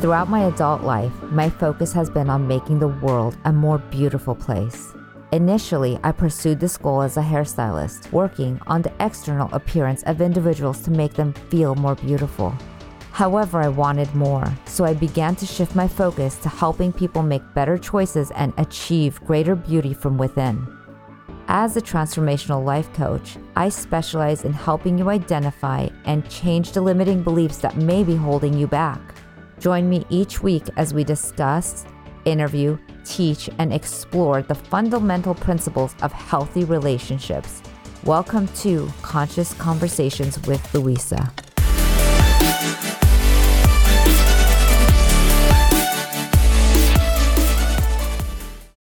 Throughout my adult life, my focus has been on making the world a more beautiful place. Initially, I pursued this goal as a hairstylist, working on the external appearance of individuals to make them feel more beautiful. However, I wanted more, so I began to shift my focus to helping people make better choices and achieve greater beauty from within. As a transformational life coach, I specialize in helping you identify and change the limiting beliefs that may be holding you back. Join me each week as we discuss, interview, teach, and explore the fundamental principles of healthy relationships. Welcome to Conscious Conversations with Louisa.